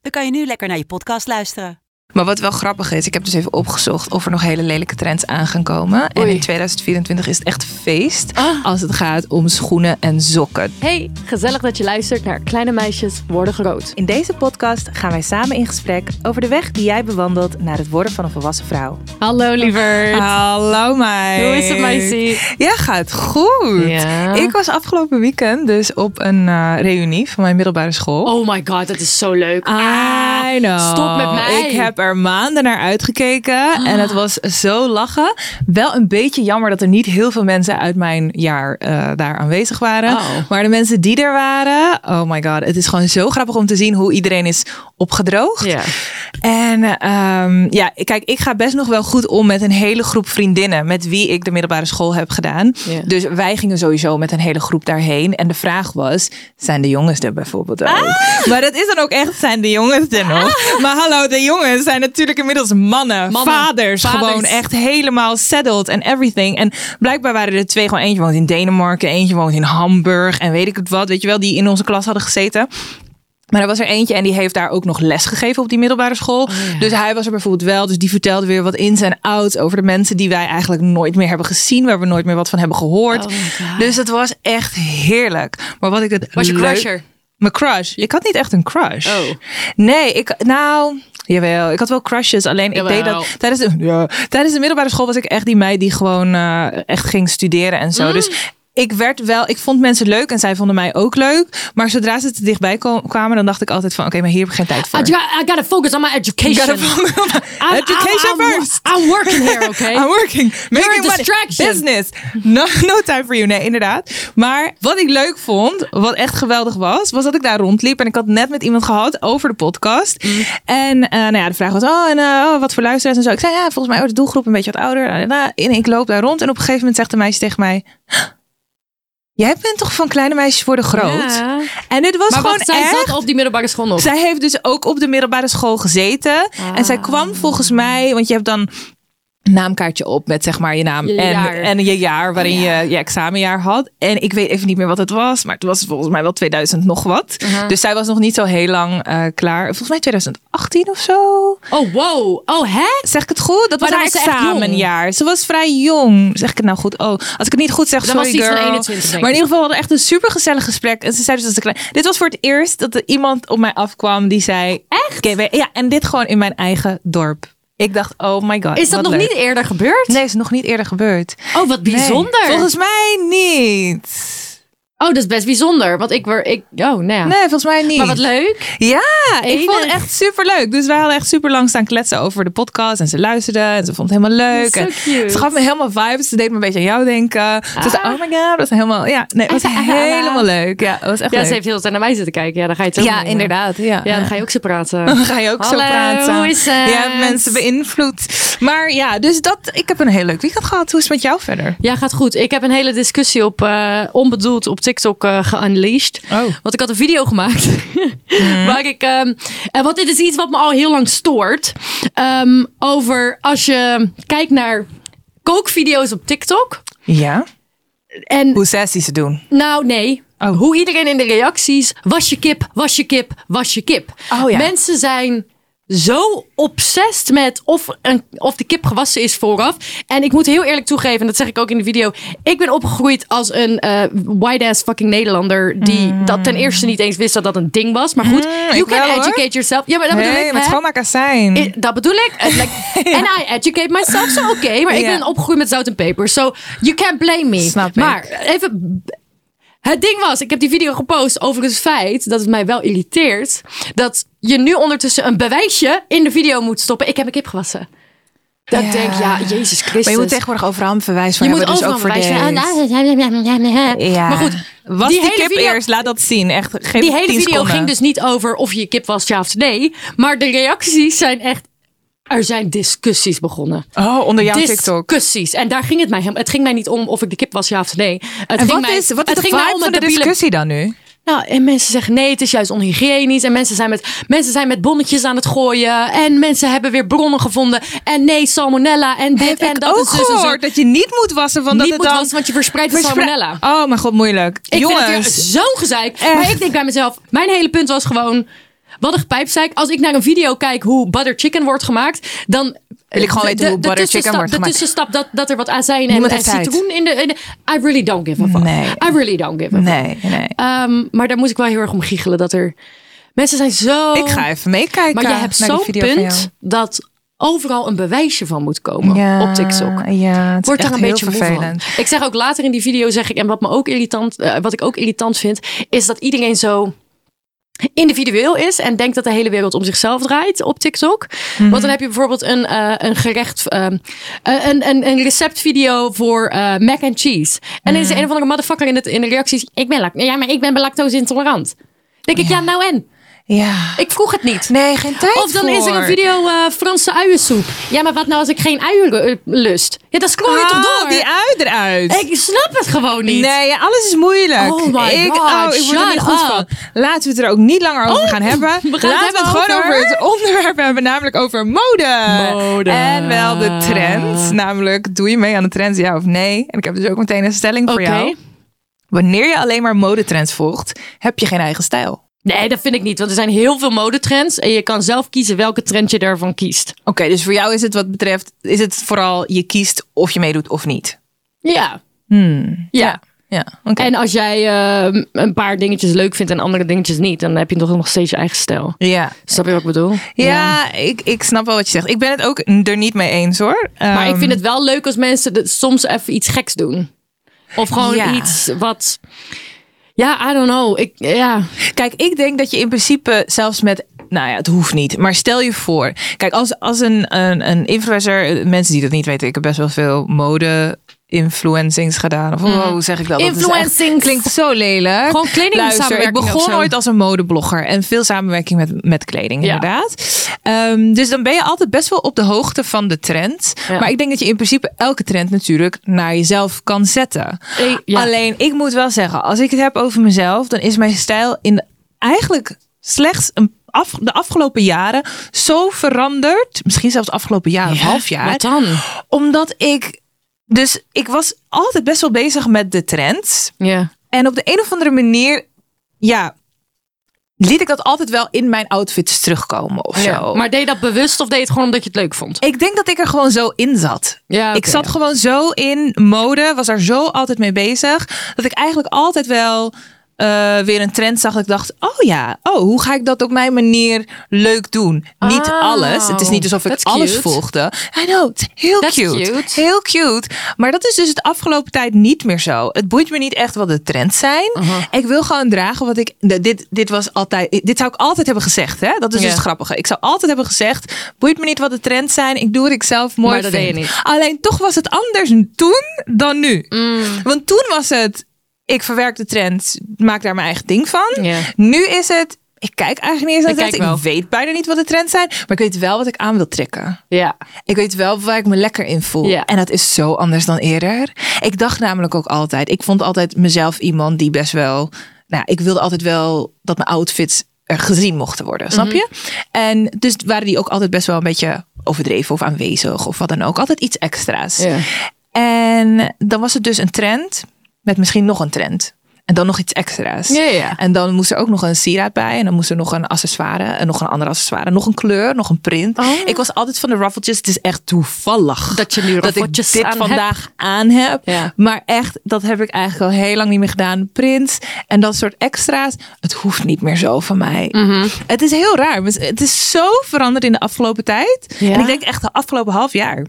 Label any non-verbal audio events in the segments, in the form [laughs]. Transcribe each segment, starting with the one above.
dan kan je nu lekker naar je podcast luisteren. Maar wat wel grappig is, ik heb dus even opgezocht of er nog hele lelijke trends aan gaan komen. En in 2024 is het echt feest Ah. als het gaat om schoenen en sokken. Hey, gezellig dat je luistert naar Kleine Meisjes Worden Groot. In deze podcast gaan wij samen in gesprek over de weg die jij bewandelt naar het worden van een volwassen vrouw. Hallo lieverd. Hallo meid. Hoe is het meisje? Ja, gaat goed. Ja. Ik was afgelopen weekend dus op een eh, reunie van mijn middelbare school. Oh my god, dat is zo leuk. I know. Stop met mij. Ik heb er maanden naar uitgekeken en het was zo lachen. Wel een beetje jammer dat er niet heel veel mensen uit mijn jaar eh, daar aanwezig waren. Oh. Maar de mensen die er waren, oh my god, het is gewoon zo grappig om te zien hoe iedereen is opgedroogd. En ehm, ja, kijk, ik ga best nog wel goed om met een hele groep vriendinnen met wie ik de middelbare school heb gedaan. Dus wij gingen sowieso met een hele groep daarheen. En de vraag was, zijn de jongens er bijvoorbeeld ook? Ah! Maar dat is dan ook echt, zijn de jongens er nog? [laughs] Maar hallo, de jongens zijn natuurlijk inmiddels mannen, Mannen, vaders, vaders. Gewoon echt helemaal settled en everything. En blijkbaar waren er twee, gewoon eentje woont in Denemarken, eentje woont in Hamburg en weet ik het wat, weet je wel, die in onze klas hadden gezeten. Maar er was er eentje en die heeft daar ook nog les gegeven op die middelbare school. Dus hij was er bijvoorbeeld wel. Dus die vertelde weer wat ins en outs over de mensen die wij eigenlijk nooit meer hebben gezien. Waar we nooit meer wat van hebben gehoord. Oh dus het was echt heerlijk. Maar wat ik het Was je leuk- crusher? Mijn crush. Ik had niet echt een crush. Oh. Nee, ik, nou, jawel. Ik had wel crushes. Alleen ik deed dat tijdens de, ja, tijdens de middelbare school was ik echt die meid die gewoon eh, echt ging studeren en Mm. zo. Dus ik werd wel, ik vond mensen leuk en zij vonden mij ook leuk. Maar zodra ze te dichtbij kwamen, dan dacht ik altijd van, oké, maar hier heb ik geen tijd voor. I, got- I gotta focus on my education. On my [laughs] I'm- education I'm, I'm, first. I'm working here, [laughs] okay? I'm working. Making distraction. Business. No, [laughs] no time for you. Nee, inderdaad. Maar wat ik leuk vond, wat echt geweldig was, was dat ik daar rondliep. En ik had net met iemand gehad over de podcast. Mm. En eh, nou ja, de vraag was, oh, en eh, oh, wat voor luisteraars en zo. Ik zei, ja, volgens mij oh, de doelgroep een beetje wat ouder. En ik loop daar rond. En op een gegeven moment zegt de meisje tegen mij... Jij bent toch van kleine meisjes worden groot? Ja. En dit was Maar gewoon wat, zij echt... zat op die middelbare school nog? Zij heeft dus ook op de middelbare school gezeten. En zij kwam volgens mij, want je hebt dan naamkaartje op met zeg maar je naam Je en, en je jaar waarin je je examenjaar had. En ik weet even niet meer wat het was, maar het was volgens mij wel 2000 nog wat. Dus zij was nog niet zo heel lang eh, klaar. Volgens mij 2018 of zo. Oh, wow. Oh, hè? Zeg ik het goed? Dat was Maar haar was examenjaar. Ze was vrij jong. Zeg ik het nou goed? Oh, als ik het niet goed zeg, Dan was sorry ze iets van girl. 21, denk maar in ieder geval we hadden echt een super gezellig gesprek. En ze zei dus dat ze klein. Dit was voor het eerst dat er iemand op mij afkwam die zei. Echt? ja, en dit gewoon in mijn eigen dorp. Ik dacht, oh my god. Is dat nog leuk. niet eerder gebeurd? Nee, is nog niet eerder gebeurd. Oh, wat Nee, bijzonder. volgens mij niet. Oh, dat is best bijzonder. Want ik word... Ik, oh, nou ja. Nee, volgens mij niet. Maar wat leuk. Ja, ik vond het echt super leuk. Dus wij hadden echt super lang staan kletsen over de podcast. En ze luisterde en ze vond het helemaal leuk. Zo En cute. Ze gaf me helemaal vibes. Ze deed me een beetje aan jou denken. Ze zei, oh my god, dat was helemaal... Ja, nee, het was Ah, ah, ah, helemaal leuk. Ja, het was echt Ja, leuk. ze heeft heel de tijd naar mij zitten kijken. Ja, dan ga je het zo ja, doen. inderdaad. Ja, Ja, [laughs] dan ga je ook zo praten. Dan ga je ook zo praten. hoe is het? Hebt mensen beïnvloed. Maar ja, dus dat... Ik heb een heel leuk weekend gehad. Hoe is het met jou verder? Ja, gaat goed. Ik heb een hele discussie op eh, onbedoeld op TikTok eh geunleashed. Oh. Want ik had een video gemaakt. [laughs] waar ik, ehm, en want dit is iets wat me al heel lang stoort. Ehm, over als je kijkt naar kookvideo's op TikTok. Ja? En Hoe sassy ze doen. nou, nee. Oh. Hoe iedereen in de reacties. Was je kip, was je kip, was je kip. Oh ja. Mensen zijn zo obsessed met of, een, of de kip gewassen is vooraf. En ik moet heel eerlijk toegeven, en dat zeg ik ook in de video. Ik ben opgegroeid als een eh white-ass fucking Nederlander. Die dat ten eerste niet eens wist dat dat een ding was. Maar goed, you Mm. can wel, hoor. educate yourself. Ja, maar dat bedoel Hey, ik. met hè? schoonmaakazijn. I- Dat bedoel ik. Like- [laughs] En I educate myself, zo oké. maar ik ben opgegroeid met zout en peper. So you can't blame me. Snap ik. maar even... Het ding was, ik heb die video gepost over het feit dat het mij wel irriteert. Dat je nu ondertussen een bewijsje in de video moet stoppen. Ik heb een kip gewassen. Dat Ja. ik denk, ja, Jezus Christus. Maar je moet tegenwoordig overal een bewijs voor Je moet. Dus ook overal voor van- Ja. Maar goed, was die die, hele kip video- eerst? Laat dat zien. Echt, geef die hele 10 video seconden. ging dus niet over of je je kip was, ja of nee. Maar de reacties zijn echt... Er zijn discussies begonnen. Oh, onder jouw TikTok. Discussies. En daar ging het mij helemaal... Het ging mij niet om of ik de kip was, ja of nee. Het En ging wat mij, is, wat is het de ging mij om van de debiele- discussie dan nu? Nou, en mensen zeggen nee, het is juist onhygiënisch. En mensen zijn, met, mensen zijn met bonnetjes aan het gooien. En mensen hebben weer bronnen gevonden. En nee, salmonella. En dit Heb en ik dat. ook en zo. gehoord dat je niet moet wassen. Van Niet dat het moet dan... wassen, want je verspreidt de Verspre- salmonella. Oh mijn god, moeilijk. Ik Jongens. zo'n gezeik. Echt. Maar ik denk bij mezelf, mijn hele punt was gewoon... Wat een gepijpzeik. Als ik naar een video kijk hoe butter chicken wordt gemaakt, dan... Wil ik gewoon weten hoe butter chicken wordt De gemaakt. tussenstap dat, dat er wat azijn en, en citroen in de, in de... I really don't give a fuck. Nee. I really don't give a fuck. Nee, nee. Ehm, maar daar moest ik wel heel erg om giechelen. Dat er... Mensen zijn zo... Ik ga even meekijken Maar je hebt zo'n punt dat overal een bewijsje van moet komen Ja, op TikTok. Ja, het Wordt daar een beetje vervelend. Ik zeg ook later in die video, zeg ik, en wat me ook irritant, eh, wat ik ook irritant vind, is dat iedereen zo individueel is en denkt dat de hele wereld om zichzelf draait op TikTok. Mhm. Want dan heb je bijvoorbeeld een, eh, een gerecht, ehm, eh, een, een, een receptvideo voor eh, mac and cheese. En dan is er Mhm. een of andere motherfucker in, het, in de reacties, ik ben, ja, maar ik ben lactose intolerant. denk ik, ja, nou en? Ja. Ik vroeg het niet. Nee, geen tijd Of dan is er een video eh, Franse uiensoep. Ja, maar wat nou als ik geen uien eh, lust? Ja, dan scroll je toch Haal door? Ah, die ui eruit. Ik snap het gewoon niet. Nee, ja, alles is moeilijk. Oh my ik, God, oh, ik word er niet goed up. van. Laten we het er ook niet langer over Oh, gaan hebben. we gaan Laten we hebben het gewoon over- het onderwerp hebben, namelijk over mode. Mode. En wel de trend. Namelijk, doe je mee aan de trends, ja of nee? En ik heb dus ook meteen een stelling voor Oké. jou. Wanneer je alleen maar modetrends volgt, heb je geen eigen stijl. Nee, dat vind ik niet. Want er zijn heel veel modetrends. En je kan zelf kiezen welke trend je daarvan kiest. Oké, dus voor jou is het wat betreft, is het vooral je kiest of je meedoet of niet. Ja. Hmm. Ja. Ja, oké. En als jij eh, een paar dingetjes leuk vindt en andere dingetjes niet, dan heb je toch nog steeds je eigen stijl. Ja, Snap je wat ik bedoel? ja, Ik, ik snap wel wat je zegt. Ik ben het ook er niet mee eens hoor. Maar ik Ehm, vind het wel leuk als mensen soms even iets geks doen. Of gewoon Ja. iets wat. Ja, I don't know. Ik, ja. Kijk, ik denk dat je in principe zelfs met. Nou ja, het hoeft niet. Maar stel je voor. Kijk, als, als een, een, een influencer. Mensen die dat niet weten. Ik heb best wel veel mode influencings gedaan. Of oh, hoe zeg ik dat? Influencings. klinkt zo lelijk. Gewoon kleding Luister, ik begon ooit als een modeblogger. En veel samenwerking met, met kleding, Ja. inderdaad. Ehm, dus dan ben je altijd best wel op de hoogte van de trend. Ja. Maar ik denk dat je in principe elke trend natuurlijk naar jezelf kan zetten. Ja. Alleen, ik moet wel zeggen, als ik het heb over mezelf, dan is mijn stijl in eigenlijk slechts een af, de afgelopen jaren zo veranderd. Misschien zelfs afgelopen jaar of half jaar. Wat dan? Omdat ik. Dus ik was altijd best wel bezig met de trends. Ja. En op de een of andere manier, ja, liet ik dat altijd wel in mijn outfits terugkomen of ja. zo. Maar deed je dat bewust of deed je het gewoon omdat je het leuk vond? ik denk dat ik er gewoon zo in zat. Ja, Ik zat gewoon zo in mode, was daar zo altijd mee bezig, dat ik eigenlijk altijd wel eh, weer een trend zag. Dat ik dacht, oh ja, oh, hoe ga ik dat op mijn manier leuk doen? Niet Oh, alles. Het is niet alsof ik alles cute. volgde. I know, het heel cute. cute. Heel cute. Maar dat is dus het afgelopen tijd niet meer zo. Het boeit me niet echt wat de trends zijn. Uh-huh. Ik wil gewoon dragen wat ik. Dit, dit was altijd. Dit zou ik altijd hebben gezegd. Hè? Dat is dus het grappige. Ik zou altijd hebben gezegd: boeit me niet wat de trends zijn. Ik doe wat ik zelf mooi Maar dat vind. deed je niet. Alleen toch was het anders toen dan nu. Mm. Want toen was het. Ik verwerk de trends, maak daar mijn eigen ding van. Nu is het. Ik kijk eigenlijk niet eens naar Ik de trends. Ik weet bijna niet wat de trends zijn. Maar ik weet wel wat ik aan wil trekken. Ja. Ik weet wel waar ik me lekker in voel. Ja. En dat is zo anders dan eerder. Ik dacht namelijk ook altijd. Ik vond altijd mezelf iemand die best wel. Nou, ik wilde altijd wel dat mijn outfits er gezien mochten worden. Snap je? En dus waren die ook altijd best wel een beetje overdreven of aanwezig of wat dan ook. Altijd iets extra's. Ja. En dan was het dus een trend met misschien nog een trend. En dan nog iets extra's. Ja, ja. En dan moest er ook nog een sieraad bij. En dan moest er nog een accessoire. En nog een ander accessoire. Nog een kleur. Nog een print. Oh. Ik was altijd van de raffeltjes. Het is echt toevallig. Dat je nu dat ik dit aan vandaag aan heb. Ja. Maar echt, dat heb ik eigenlijk al heel lang niet meer gedaan. Prints en dat soort extra's. Het hoeft niet meer zo van mij. Mhm. Het is heel raar. Het is zo veranderd in de afgelopen tijd. En ik denk echt de afgelopen half jaar.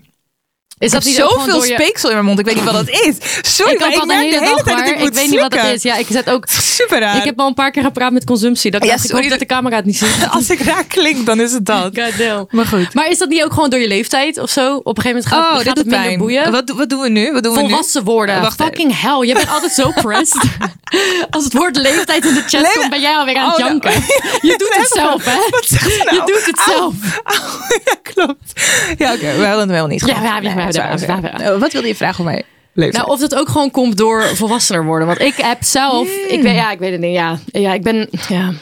Is dat heb niet zoveel je- speeksel in mijn mond. Ik weet niet wat dat is. Sorry, Ik maar ook ik de merk hele de hele tijd dat ik moet weet niet wat dat is. Ja, ik zet ook... [laughs] Super raar. Ik heb al een paar keer gepraat met consumptie. Dat Ja, dacht ik sorry dat de camera het niet ziet. [laughs] Als ik raar klink, dan is het dat. [laughs] Maar goed. Maar is dat niet ook gewoon door je leeftijd of zo? Op een gegeven moment gaat, Oh, gaat dit het minder pijn. boeien? Wat, wat doen we nu? Wat doen we nu? Volwassen worden. Wacht Fucking hell. Je bent altijd zo pressed. Als het woord leeftijd in de chat komt, ben jij alweer aan het Oh, nou. janken. Je doet het zelf, hè? Ze nou? Je doet het zelf. Ja, klopt. Ja, oké. We hadden het wel niet Ja, ja, ja, Oh, Wat wilde je vragen voor mij? Leeftijd. Nou, of dat ook gewoon komt door volwassener worden. Want ik heb zelf... Ik weet, ja, ik weet het niet. Ja, ja ik ben... Ja.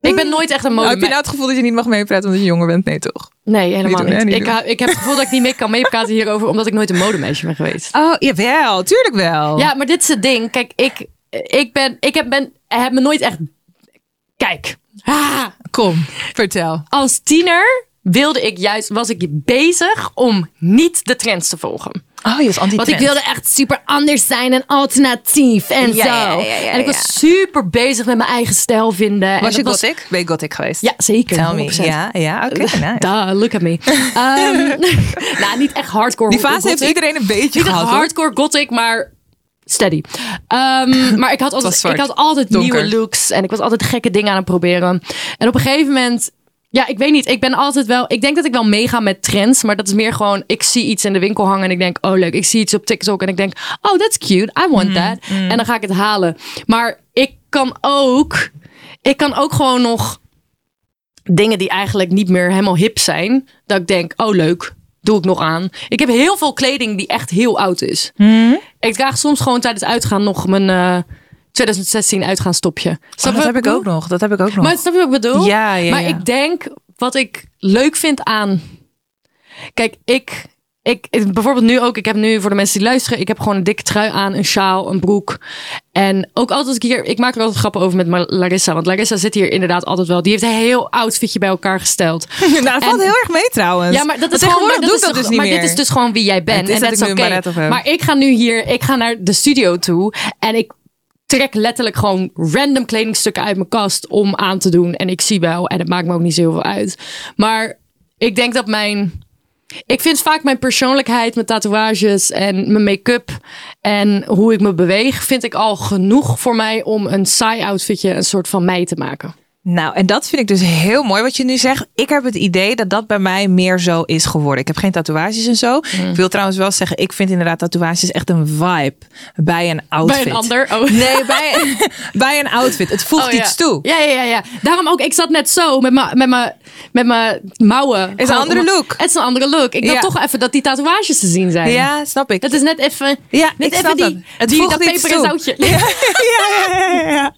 Ik ben nooit echt een mode... Oh, heb je nou het gevoel dat je niet mag meepraten omdat je jonger bent? Nee, toch? Nee, helemaal Niet doen, hè? niet. Niet Ik, ik heb het gevoel dat ik niet meer kan meepraten hierover... omdat ik nooit een modemeisje ben geweest. Oh, jawel. Tuurlijk wel. Ja, maar dit is het ding. Kijk, ik, ik, ben, ik heb, ben, heb me nooit echt... Kijk. Ah, Kom, vertel. als tiener wilde ik juist... was ik bezig om niet de trends te volgen. Oh, je is anti Want ik wilde echt super anders zijn en alternatief en Ja, zo. ja, ja, ja, en ik was super bezig met mijn eigen stijl vinden. En Was je dat gothic? Ben je gothic geweest? Ja, zeker. Tell me. 100%. Ja, ja, oké. nice. Duh, look at me. [laughs] Ehm, [laughs] nou, niet echt hardcore Die fase heeft iedereen een beetje Niet echt gehad. hoor. hardcore gothic, maar steady. Ehm, [laughs] maar ik had, was altijd, ik had altijd nieuwe looks. En ik was altijd gekke dingen aan het proberen. En op een gegeven moment... Ja, ik weet niet. Ik ben altijd wel... Ik denk dat ik wel meega met trends. Maar dat is meer gewoon... Ik zie iets in de winkel hangen en ik denk... Oh, leuk. Ik zie iets op TikTok en ik denk... Oh, that's cute. I want that. En dan ga ik het halen. Maar ik kan ook... Ik kan ook gewoon nog dingen die eigenlijk niet meer helemaal hip zijn. Dat ik denk, oh leuk, doe ik nog aan. Ik heb heel veel kleding die echt heel oud is. Ik draag soms gewoon tijdens uitgaan nog mijn eh, 2016 uitgaan stopje. Oh, dat heb ik ook nog. Dat heb ik ook nog. Maar snap je wat ik bedoel? Ja, ja, maar ja. ik denk, wat ik leuk vind aan... Kijk, ik, ik, ik- bijvoorbeeld nu ook, ik heb nu voor de mensen die luisteren, ik heb gewoon een dikke trui aan, een sjaal, een broek. En ook altijd als ik hier, ik maak er altijd grappen over met Larissa, want Larissa zit hier inderdaad altijd wel. Die heeft een heel outfitje bij elkaar gesteld. [laughs] nou, dat valt heel erg mee trouwens. Ja, maar dat is gewoon. Maar, dat is, dat dus niet maar meer. dit is dus gewoon wie jij bent. En dat is oké. Maar ik ga nu hier, ik ga naar de studio toe en ik trek letterlijk gewoon random kledingstukken uit mijn kast om aan te doen. En ik zie wel, en het maakt me ook niet zo heel veel uit. Maar ik denk dat mijn. Ik vind vaak mijn persoonlijkheid, mijn tatoeages en mijn make-up en hoe ik me beweeg, vind ik al genoeg voor mij om een saai outfitje een soort van mij te maken. Nou, en dat vind ik dus heel mooi wat je nu zegt. Ik heb het idee dat dat bij mij meer zo is geworden. Ik heb geen tatoeages en zo. Mm. Ik wil trouwens wel zeggen, ik vind inderdaad tatoeages echt een vibe bij een outfit. Bij een ander. Oh. Nee, bij, [laughs] bij een outfit. Het voegt Oh, ja. iets toe. Ja, ja, ja, ja. Daarom ook, ik zat net zo met mijn met mijn met mijn mouwen. een Gewoon andere om- look. Het is een andere look. Ik wil Ja. toch even dat die tatoeages te zien zijn. Ja, snap ik. Het is net even, Ja, net ik even die, dat. Het die, voegt dat iets peper en toe. zoutje. [laughs] ja, ja, ja, ja, ja.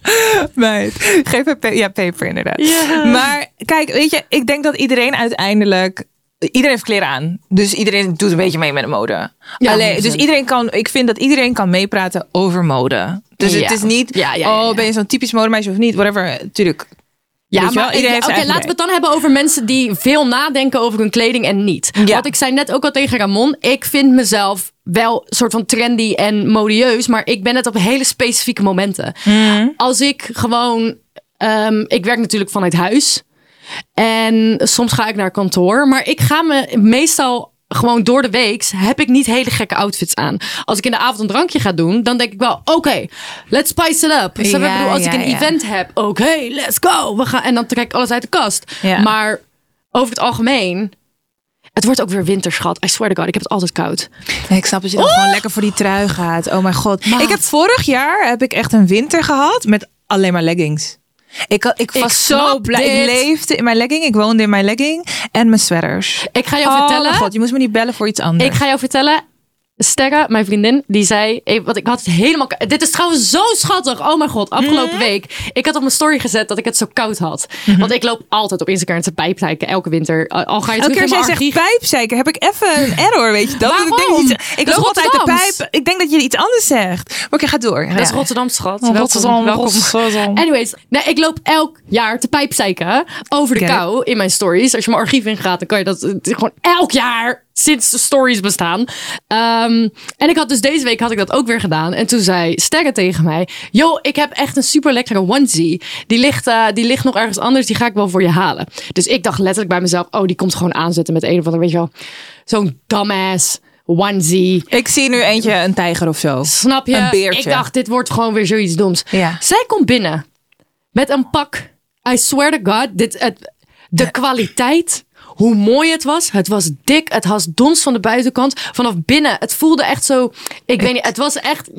Meid, geef een pe- ja, peper inderdaad. Ja. Maar kijk, weet je, ik denk dat iedereen uiteindelijk... Iedereen heeft kleren aan. Dus iedereen doet een beetje mee met de mode. Ja, Alleen, 100%. dus iedereen kan, ik vind dat iedereen kan meepraten over mode. Dus Ja. het is niet, Ja, oh, ben je zo'n typisch modemeisje of niet? Whatever, tuurlijk. Ja, wel? maar Iedereen oké, laten we het dan hebben over mensen die veel nadenken over hun kleding en niet. Ja. Want ik zei net ook al tegen Ramon, ik vind mezelf wel een soort van trendy en modieus, maar ik ben het op hele specifieke momenten. Hmm. Als ik gewoon, ehm, ik werk natuurlijk vanuit huis en soms ga ik naar kantoor, maar ik ga me meestal gewoon door de week heb ik niet hele gekke outfits aan. Als ik in de avond een drankje ga doen, dan denk ik wel, oké, let's spice it up. Ja, bedoel? Als ik een ja. event heb, oké, let's go. We gaan, en dan trek ik alles uit de kast. Maar over het algemeen, het wordt ook weer winterschat. I swear to God, ik heb het altijd koud. Nee, ik snap dat je dan gewoon lekker voor die trui gaat. Oh mijn god. Maat. Ik heb vorig jaar heb ik echt een winter gehad met alleen maar leggings. Ik, ik Ik was zo blij. dit. Ik leefde in mijn legging. Ik woonde in mijn legging. En mijn sweaters. Ik ga jou oh vertellen. god, je moest me niet bellen voor iets anders. Ik ga jou vertellen. Sterre, mijn vriendin, die zei... eh, Want ik had het helemaal... Dit is trouwens zo schattig. Oh mijn god, afgelopen Mhm. week. Ik had op mijn story gezet dat ik het zo koud had. Want ik loop altijd op Instagram te pijplijken. Elke winter. Al al ga je Elke keer jij zegt archief. pijpzeiker, heb ik even een error, weet je dat? Waarom? Ik, denk je- ik Dat loop altijd de pijp. Ik denk dat je iets anders zegt. Maar oké, ga door. Dat is Rotterdam, schat. Oh, Rotterdam, welkom. Rotterdam. Anyways, nee, ik loop elk jaar te pijpzeiken over de kou in mijn stories. Als je mijn archief ingaat, dan kan je dat eh, gewoon elk jaar sinds de stories bestaan. Ehm, en ik had dus deze week had ik dat ook weer gedaan. En toen zei Sterre tegen mij: Yo, ik heb echt een super lekkere onesie. Die ligt, eh, die ligt nog ergens anders. Die ga ik wel voor je halen. Dus ik dacht letterlijk bij mezelf: Oh, die komt gewoon aanzetten met een of ander, weet je wel, zo'n dumbass onesie. Ik zie nu eentje, een tijger of zo. Snap je? Een beertje. Ik dacht, dit wordt gewoon weer zoiets doms. Ja. Zij komt binnen met een pak. I swear to God, dit, het, de kwaliteit, hoe mooi het was. Het was dik, het was dons van de buitenkant. Vanaf binnen, het voelde echt zo. Ik weet niet, het was echt.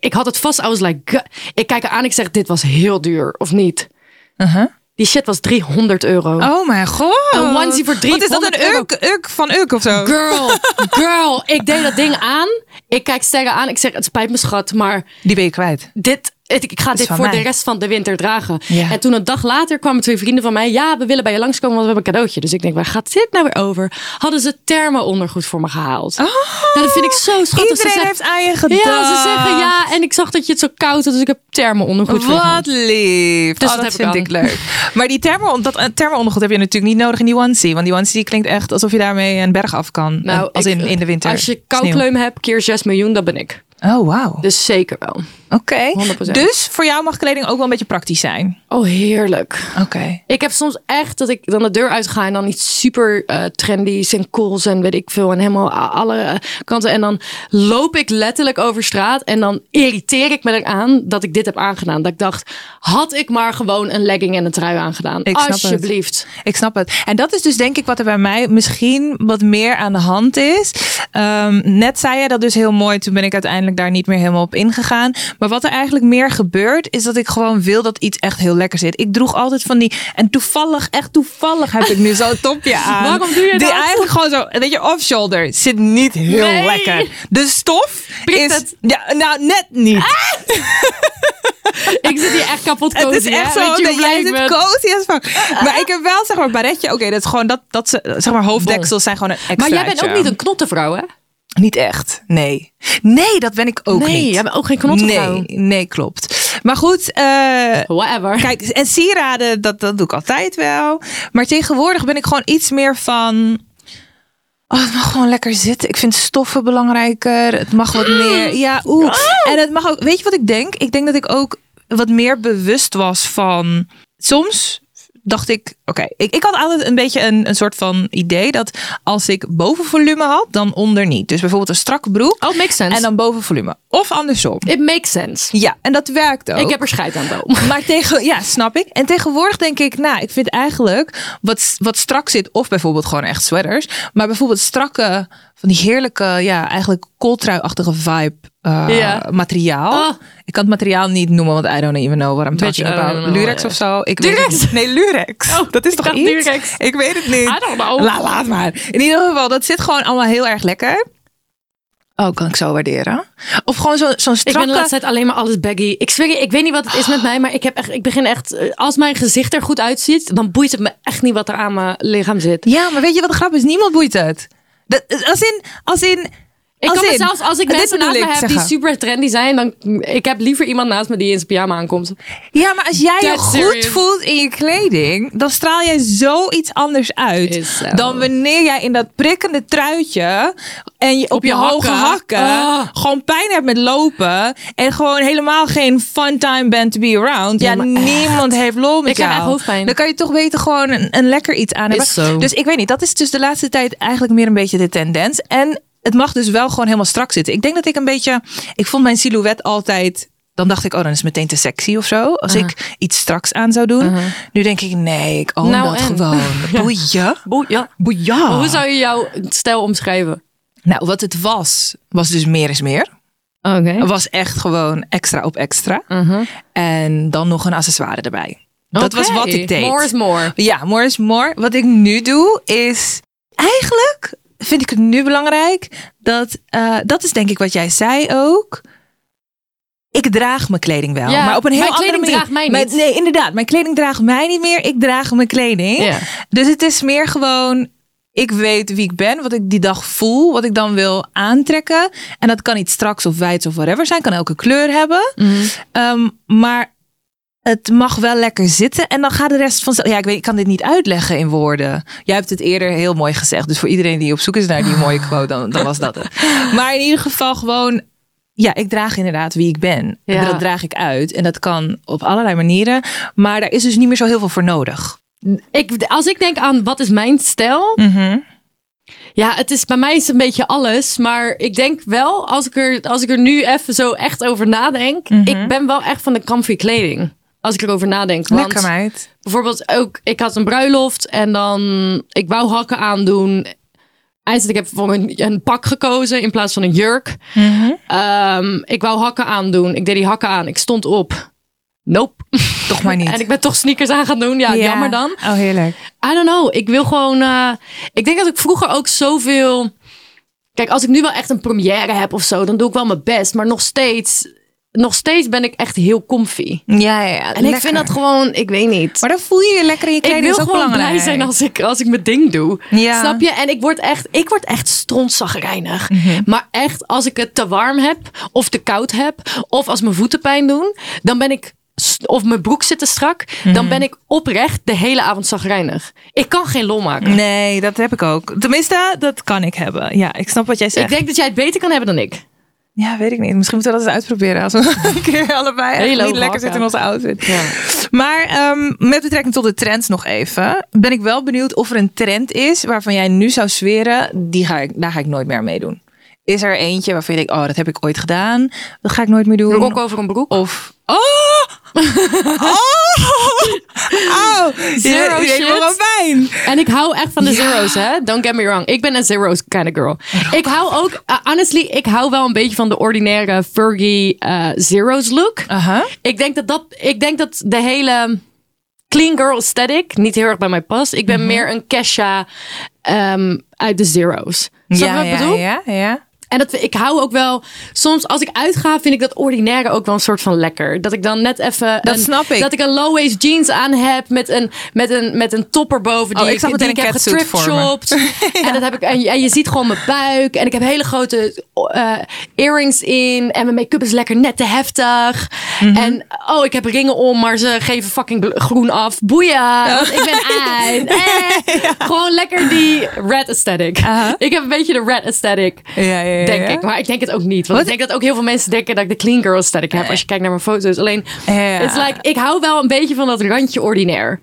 Ik had het vast, I was like, ik kijk haar aan, ik zeg, dit was heel duur, of niet? Uh-huh. Die shit was 300 euro. Oh mijn god. Een onesie voor Wat is dat, 300 een euro? uk, uk van uk of zo? Girl, girl, ik deed dat ding aan. Ik kijk Sterren aan. Ik zeg, het spijt me schat, maar Die ben je kwijt. dit, ik, ga dit voor mij. de rest van de winter dragen. Ja. En toen een dag later kwamen twee vrienden van mij. Ja, we willen bij je langskomen, want we hebben een cadeautje. Dus ik denk, waar gaat dit nou weer over? Hadden ze thermo-ondergoed voor me gehaald. Nou, dat vind ik zo schattig. Ze Iedereen zeggen- heeft aan je. Ja, ze zeggen ja. En ik zag dat je het zo koud had, dus ik heb thermo-ondergoed voor je gehaald. Wat lief. Dus oh, dat dat heb ik vind ik leuk. Maar die thermo, dat eh, thermo-ondergoed heb je natuurlijk niet nodig in die onesie. Want die onesie klinkt echt alsof je daarmee een berg af kan. Nou, als ik- in, in de winter. Als je koukleum hebt, keer 6 miljoen, dat ben ik. Oh, wauw. Dus zeker wel. Oké. 100%. Dus voor jou mag kleding ook wel een beetje praktisch zijn. Oh, heerlijk. Oké. Ik heb soms echt dat ik dan de deur uitga en dan iets super eh, trendy's en cools en weet ik veel. En helemaal alle eh, kanten. En dan loop ik letterlijk over straat en dan irriteer ik me eraan dat ik dit heb aangedaan. Dat ik dacht, had ik maar gewoon een legging en een trui aangedaan. Ik snap het. Alsjeblieft. Ik snap het. En dat is dus denk ik wat er bij mij misschien wat meer aan de hand is. Ehm, net zei je dat dus heel mooi. Toen ben ik uiteindelijk daar niet meer helemaal op ingegaan. Maar wat er eigenlijk meer gebeurt, is dat ik gewoon wil dat iets echt heel lekker zit. Ik droeg altijd van die. En toevallig, echt toevallig heb ik nu zo'n [laughs] topje aan. Waarom doe je Die dat? eigenlijk gewoon zo, weet je, off-shoulder. Zit niet heel Nee. lekker. De stof Prikt is. het? Ja, nou, net niet. [laughs] Ik zit hier echt kapot Het cozy, is echt hè? zo je dat jij zit cozy as fuck. Maar ik heb wel zeg maar baretje. Oké, dat is gewoon dat, dat ze, zeg maar hoofddeksels zijn gewoon een extra. Maar jij bent ook niet een knottenvrouw, hè? Niet echt, nee. Nee, dat ben ik ook nee, niet. jij bent ook geen knottenvrouw. Nee, nee, klopt. Maar goed, eh, Whatever. kijk, en sieraden, dat, dat doe ik altijd wel. Maar tegenwoordig ben ik gewoon iets meer van... Oh, het mag gewoon lekker zitten. Ik vind stoffen belangrijker. Het mag wat meer. Ja, oeh. En het mag ook. Weet je wat ik denk? Ik denk dat ik ook wat meer bewust was van. Soms dacht ik, oké, ik, ik had altijd een beetje een, een soort van idee dat als ik boven volume had, dan onder niet. Dus bijvoorbeeld een strakke broek Oh, makes sense. en dan boven volume. Of andersom. It makes sense. Ja, en dat werkt ook. Ik heb er scheid aan, wel. [laughs] Maar tegen, ja, snap ik. En tegenwoordig denk ik, nou, ik vind eigenlijk wat, wat strak zit, of bijvoorbeeld gewoon echt sweaters, maar bijvoorbeeld strakke, van die heerlijke, ja, eigenlijk kooltrui-achtige vibe eh, materiaal. Oh. Ik kan het materiaal niet noemen, want I don't even know what I'm talking about. Lurex of zo? Ik weet Durex? Nee, Lurex. Oh, dat is ik toch iets? Durex. Ik weet het niet. I don't know. La, laat maar. In ieder geval, dat zit gewoon allemaal heel erg lekker. Oh, kan ik zo waarderen. Of gewoon zo- zo'n Ik strakke... ben de laatste tijd alleen maar alles baggy. Ik zweer je, ik weet niet wat het is met mij, maar ik, heb echt, ik begin echt... eh, Als mijn gezicht er goed uitziet, dan boeit het me echt niet wat er aan mijn lichaam zit. Ja, maar weet je wat de grap is? Niemand boeit het. Dat, als in, als in. Ik als kan in- zelfs, als ik mensen naast me heb die super trendy zijn, dan ik heb liever iemand naast me die in zijn pyjama aankomt. Ja, maar als jij je goed voelt in je kleding, dan straal jij zoiets anders uit dan wanneer jij in dat prikkende truitje en je op, je, je hoge hakken. hakken Ah. gewoon pijn hebt met lopen en gewoon helemaal geen fun time bent to be around. Ja, Ja, maar echt. niemand heeft lol met Ik jou. echt hoofdpijn. Dan kan je toch weten gewoon een, een lekker iets aan hebben. Dus ik weet niet, dat is dus de laatste tijd eigenlijk meer een beetje de tendens. En het mag dus wel gewoon helemaal strak zitten. Ik denk dat ik een beetje, ik vond mijn silhouet altijd, dan dacht ik, oh dan is het meteen te sexy of zo. Als ik iets straks aan zou doen. Nu denk ik, nee, ik own Nou, dat en? gewoon. Boeien. [laughs] ja. Boeien. Hoe zou je jouw stijl omschrijven? Nou, wat het was, was dus meer is meer. Oké. Het was echt gewoon extra op extra. En dan nog een accessoire erbij. Dat was wat ik deed. More is more. Ja, more is more. Wat ik nu doe is eigenlijk vind ik het nu belangrijk dat eh, dat is denk ik wat jij zei ook. Ik draag mijn kleding wel, Ja, maar op een heel mijn andere kleding manier. draagt mij Mijn- niet. nee, inderdaad, mijn kleding draagt mij niet meer. Ik draag mijn kleding. Ja. Dus het is meer gewoon. Ik weet wie ik ben, wat ik die dag voel, wat ik dan wil aantrekken. En dat kan iets straks of wijds of whatever zijn, kan elke kleur hebben. Ehm, maar het mag wel lekker zitten en dan gaat de rest vanzelf. Ja, ik weet, ik kan dit niet uitleggen in woorden. Jij hebt het eerder heel mooi gezegd. Dus voor iedereen die op zoek is naar die mooie quote, dan, dan was dat het. Maar in ieder geval gewoon. Ja, ik draag inderdaad wie ik ben. En dat draag ik uit. En dat kan op allerlei manieren. Maar daar is dus niet meer zo heel veel voor nodig. Ik, als ik denk aan wat is mijn stijl, Mhm. Ja, het is bij mij is een beetje alles. Maar ik denk wel, als ik er, als ik er nu even zo echt over nadenk. Mhm. Ik ben wel echt van de comfy kleding. Als ik erover nadenk. Want Lekker meid. bijvoorbeeld ook, ik had een bruiloft en dan, ik wou hakken aandoen. Eindelijk heb ik voor een, een pak gekozen in plaats van een jurk. Mhm. Ehm, ik wou hakken aandoen. Ik deed die hakken aan. Ik stond op. Nope. Toch maar niet. [laughs] En ik ben toch sneakers aan gaan doen. Ja, Ja. jammer dan. Oh, heerlijk. I don't know. Ik wil gewoon. eh, ik denk dat ik vroeger ook zoveel. Kijk, als ik nu wel echt een première heb of zo, dan doe ik wel mijn best. Maar nog steeds, nog steeds ben ik echt heel comfy. Ja, ja, ja. En ik vind dat gewoon, ik weet niet. Maar dan voel je je lekker in je ik kleding. wil is ook gewoon belangrijk. blij zijn als ik, als ik mijn ding doe. Ja. Snap je? En ik word echt, ik word echt strontzagrijnig. Mhm. Maar echt, als ik het te warm heb, of te koud heb, of als mijn voeten pijn doen, dan ben ik, of mijn broek zit te strak, Mhm. dan ben ik oprecht de hele avond zagrijnig. Ik kan geen lol maken. Nee, dat heb ik ook. Tenminste, dat kan ik hebben. Ja, ik snap wat jij zegt. Ik denk dat jij het beter kan hebben dan ik. Ja, weet ik niet. Misschien moeten we dat eens uitproberen. Als we een keer allebei niet lekker zitten in onze outfit. Maar ehm, met betrekking tot de trends nog even. Ben ik wel benieuwd of er een trend is waarvan jij nu zou zweren. Die ga ik, daar ga ik nooit meer aan meedoen. Is er eentje waarvan je denkt, oh, dat heb ik ooit gedaan. Dat ga ik nooit meer doen. Een rok over een broek. Of... Oh! [laughs] Oh! [laughs] Oh! Zero je, shit. pijn. En ik hou echt van de zeros, hè? Don't get me wrong. Ik ben een zeros kind of girl. Ik hou ook, uh, honestly, ik hou wel een beetje van de ordinaire Fergie uh, zeros look. Aha. Ik denk dat dat, ik denk dat de hele clean girl aesthetic niet heel erg bij mij past. Ik ben meer een Kesha ehm, uit de zeros. Snap je wat ik ja, bedoel? ja, ja. En dat, ik hou ook wel, soms als ik uitga, vind ik dat ordinaire ook wel een soort van lekker. Dat ik dan net even. Dat een, snap ik. Dat ik een low-waist jeans aan heb met een, met een, met een topper boven. Die Oh, ik zag die meteen ik een heb getripshopt. [laughs] En, dat heb ik, en, je- en je ziet gewoon mijn buik. En ik heb hele grote eh, earrings in. En mijn make-up is lekker net te heftig. Mhm. En oh, ik heb ringen om, maar ze geven fucking groen af. Boeien, want ik ben uit. [laughs] Eh, Gewoon lekker die red aesthetic. Aha. Ik heb een beetje de red aesthetic. Ja, ja, ja, Denk ik. Maar ik denk het ook niet. Want Wat? ik denk dat ook heel veel mensen denken dat ik de clean girl aesthetic heb. Als je kijkt naar mijn foto's. Alleen, it's like, ik hou wel een beetje van dat randje ordinair.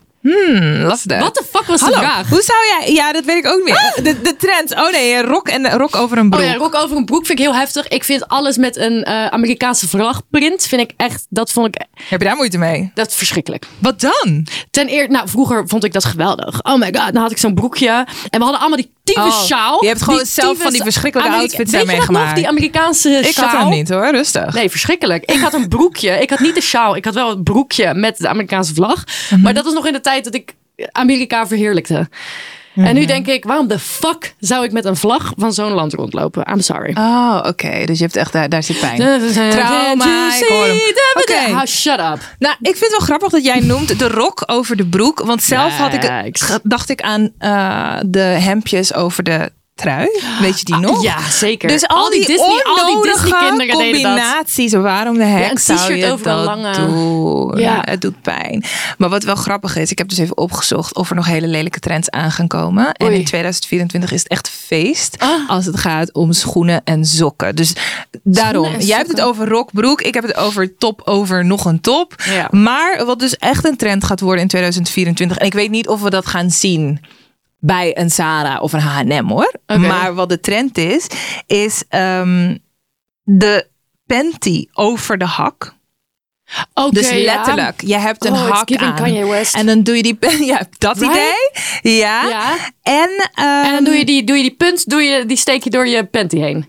Lastig. Wat de fuck was de Hallo, vraag? hoe zou jij... Ja, dat weet ik ook niet meer. De, de trends. Oh nee, rok en rok over een broek. Oh ja, rok over een broek vind ik heel heftig. Ik vind alles met een eh, Amerikaanse vlagprint, vind ik echt, dat vond ik, Heb je daar moeite mee? dat is verschrikkelijk. Wat dan? Ten eerste, nou vroeger vond ik dat geweldig. Oh my god, dan had ik zo'n broekje. En we hadden allemaal die tyfus Oh, sjaal. je hebt gewoon Die zelf van die verschrikkelijke Amerika- outfits Weet daarmee dat nog, die Amerikaanse Ik sjaal? had hem niet hoor, rustig. Nee, verschrikkelijk. Ik had een broekje. Ik had niet de sjaal. Ik had wel het broekje met de Amerikaanse vlag. Mhm. Maar dat was nog in de tijd dat ik Amerika verheerlijkte. En Mhm. nu denk ik, waarom de fuck zou ik met een vlag van zo'n land rondlopen? I'm sorry. Oh, oké. Dus je hebt echt, daar, daar zit pijn. Trauma? Oké. Ah, shut up. Nou, ik vind het wel grappig dat jij noemt de rok over de broek. Want zelf had ik, dacht ik aan eh, de hemdjes over de trui. Weet je die nog? Ah, Ja, zeker. Dus al, die, Disney, al die deden dat. combinaties. Waarom de hek een zou t-shirt je over een dat lange- doen? Ja. Het doet pijn. Maar wat wel grappig is, ik heb dus even opgezocht of er nog hele lelijke trends aan gaan komen. En in 2024 is het echt feest Ah. als het gaat om schoenen en sokken. Dus daarom, jij hebt het over rok, broek. Ik heb het over top over nog een top. Ja. Maar wat dus echt een trend gaat worden in 2024. En ik weet niet of we dat gaan zien bij een Zara of een H&M hoor. Maar wat de trend is, is ehm, de panty over de hak. Dus ja. letterlijk, je hebt een Oh, hak aan. West. En dan doe je die [laughs] ja, dat Right? idee. Ja. Ja. En, ehm, En dan doe je die, doe je die punt, doe je, die steek je door je panty heen.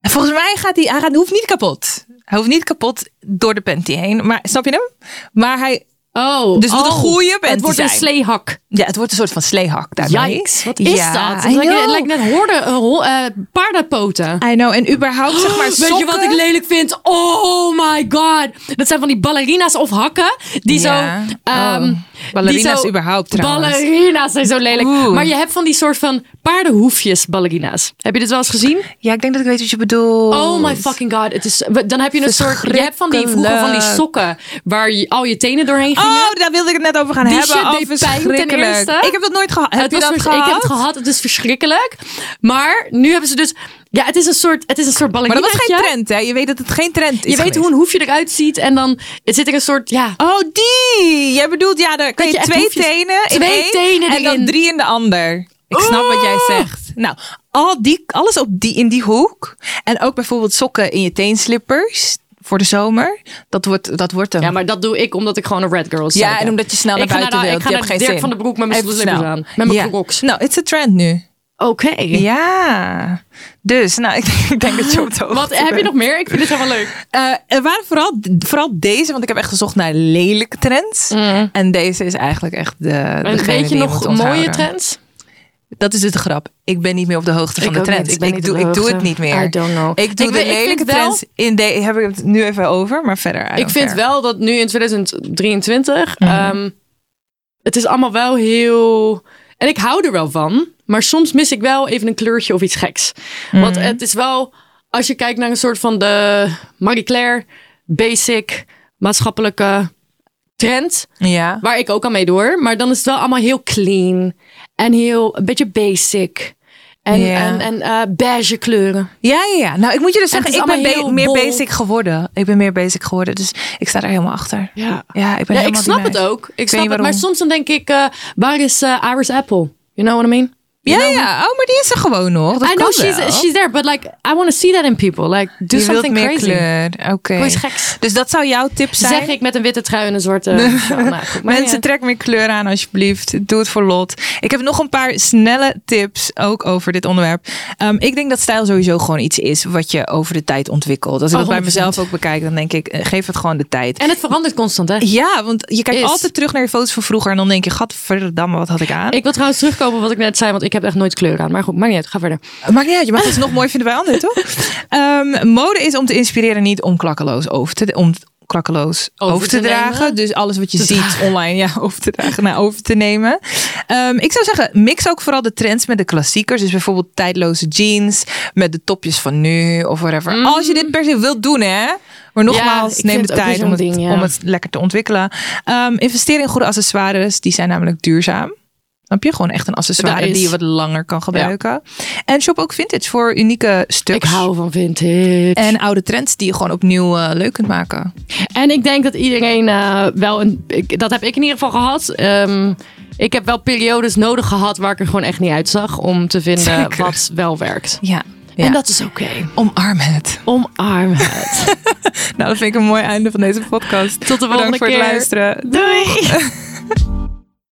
volgens mij gaat hij, hij gaat, hoeft niet kapot. Hij hoeft niet kapot door de panty heen. Maar snap je hem? Maar hij, Oh, Dus het een oh. goede panty Het wordt een sleehak. ja, het wordt een soort van sleehak daarmee. Yikes, wat is Ja, dat? Het lijkt, het know. lijkt net hoorde, ho- eh, paardenpoten. I know. En überhaupt zeg maar [gasps] Weet je sokken. wat ik lelijk vind? Oh my god. Dat zijn van die ballerina's of hakken. Die Ja. zo... ehm, Oh. Ballerina's die zo- überhaupt trouwens. Ballerina's zijn zo lelijk. Oeh. Maar je hebt van die soort van paardenhoefjes ballerina's. Heb je dit wel eens gezien? Ja, ik denk dat ik weet wat je bedoelt. Oh my fucking god. Het is, dan heb je een soort... Je hebt van die vroeger van die sokken waar je al je tenen doorheen. Oh, daar wilde ik het net over gaan Die hebben. shit oh, deed pijn ten verschrikkelijk. eerste. Ik heb dat nooit gehad. Heb je dat gehad? Ik heb het gehad. Het is verschrikkelijk. Maar nu hebben ze dus... Ja, het is een soort, het is een soort Maar ballerinaatje. dat was geen trend, hè? Je weet dat het geen trend is Je weet hoe een hoefje eruit ziet. En dan zit er een soort... Ja, Oh, die! Jij bedoelt, ja, daar kan je, twee hoefjes- tenen in twee één tenen en dan drie in de ander. Ik snap wat jij Oh. zegt. Nou, al die, alles op die, in die hoek. En ook bijvoorbeeld sokken in je teenslippers voor de zomer. Dat wordt, dat wordt hem. Ja, maar dat doe ik omdat ik gewoon een red girl Ja, en omdat je snel naar ik buiten naar, de- wilt. Ik ga Je naar hebt geen Dirk van den Broek met mijn slippers aan. Met mijn crocs. Nou, it's a trend nu. Oké. Ja. Dus, nou, ik, ik denk dat je op de [laughs] Wat heb je nog meer? Ik vind dit helemaal leuk. Eh, er waren vooral, vooral deze, want ik heb echt gezocht naar lelijke trends. En deze is eigenlijk echt de. En weet je nog mooie trends? Dat is dus de grap. Ik ben niet meer op de hoogte van Ik de trends. niet. Ik ben niet doe, de ik doe het niet meer. I don't know. Ik doe Ik de ik wel- trends in de. Heb ik het nu even over, maar verder. Ik vind care. wel dat nu in 2023. Mhm. ehm, het is allemaal wel heel. En ik hou er wel van. Maar soms mis ik wel even een kleurtje of iets geks. Want Mhm. het is wel. Als je kijkt naar een soort van de Marie Claire basic maatschappelijke trend. Ja. Waar ik ook aan mee door. Maar dan is het wel allemaal heel clean. En heel een beetje basic. En, en, en eh, beige kleuren. Ja, ja, ja. Nou, ik moet je dus En zeggen, ik ben meer bol. basic geworden. Ik ben meer basic geworden, dus ik sta er helemaal achter. Ja. Ja, ik ben Ja, ik snap het ook. Ik snap het. Maar soms dan denk ik, eh, waar is eh Iris Apple? You know what I mean? Ja, ja. Oh, maar die is er gewoon nog. Dat I know she's, wel. she's there, but like, I want to see that in people. Like, do je something meer crazy. kleur. Oké. Geks. Dus dat zou jouw tip zijn? Zeg ik met een witte trui en een zwarte... [laughs] Nou, Mensen, ja. trek meer kleur aan alsjeblieft. Doe het voor Lot. Ik heb nog een paar snelle tips ook over dit onderwerp. Ehm, ik denk dat stijl sowieso gewoon iets is wat je over de tijd ontwikkelt. Als ik Oh, dat bij 100%. mezelf ook bekijk, dan denk ik, eh, geef het gewoon de tijd. En het verandert constant, hè? Ja, want je kijkt Is. altijd terug naar je foto's van vroeger en dan denk je, gadverdamme, wat had ik aan? Ik wil trouwens terugkomen op wat ik net zei, want ik heb echt nooit kleur aan. Maar goed, maakt niet uit. Ga verder. Maakt niet uit, je mag het nog mooi vinden bij anderen, toch? Ehm, mode is om te inspireren, niet om klakkeloos over te, om klakkeloos over, Over te, te dragen. nemen. Dus alles wat je Te ziet dragen. online, ja, over te dragen, nou, over te nemen. Ehm, ik zou zeggen, mix ook vooral de trends met de klassiekers. Dus bijvoorbeeld tijdloze jeans met de topjes van nu of whatever. Als je dit per se wilt doen, hè. Maar nogmaals, ik neem de tijd om het, zo'n ding, ja. om het lekker te ontwikkelen. Ehm investeer in goede accessoires. Die zijn namelijk duurzaam. Snap je? Gewoon echt een accessoire is- die je wat langer kan gebruiken. En shop ook vintage voor unieke Ik stuks. hou van vintage. En oude trends die je gewoon opnieuw eh, leuk kunt maken. En ik denk dat iedereen eh, wel een. ik- dat heb ik in ieder geval gehad. Ehm, ik heb wel periodes nodig gehad waar ik er gewoon echt niet uitzag om te vinden Zeker. wat wel werkt. Ja. ja. En dat is oké. Omarm het. Omarm het. [laughs] Nou, dat vind ik een mooi einde van deze podcast. Tot de volgende Bedankt voor keer. het luisteren. Doei. [laughs]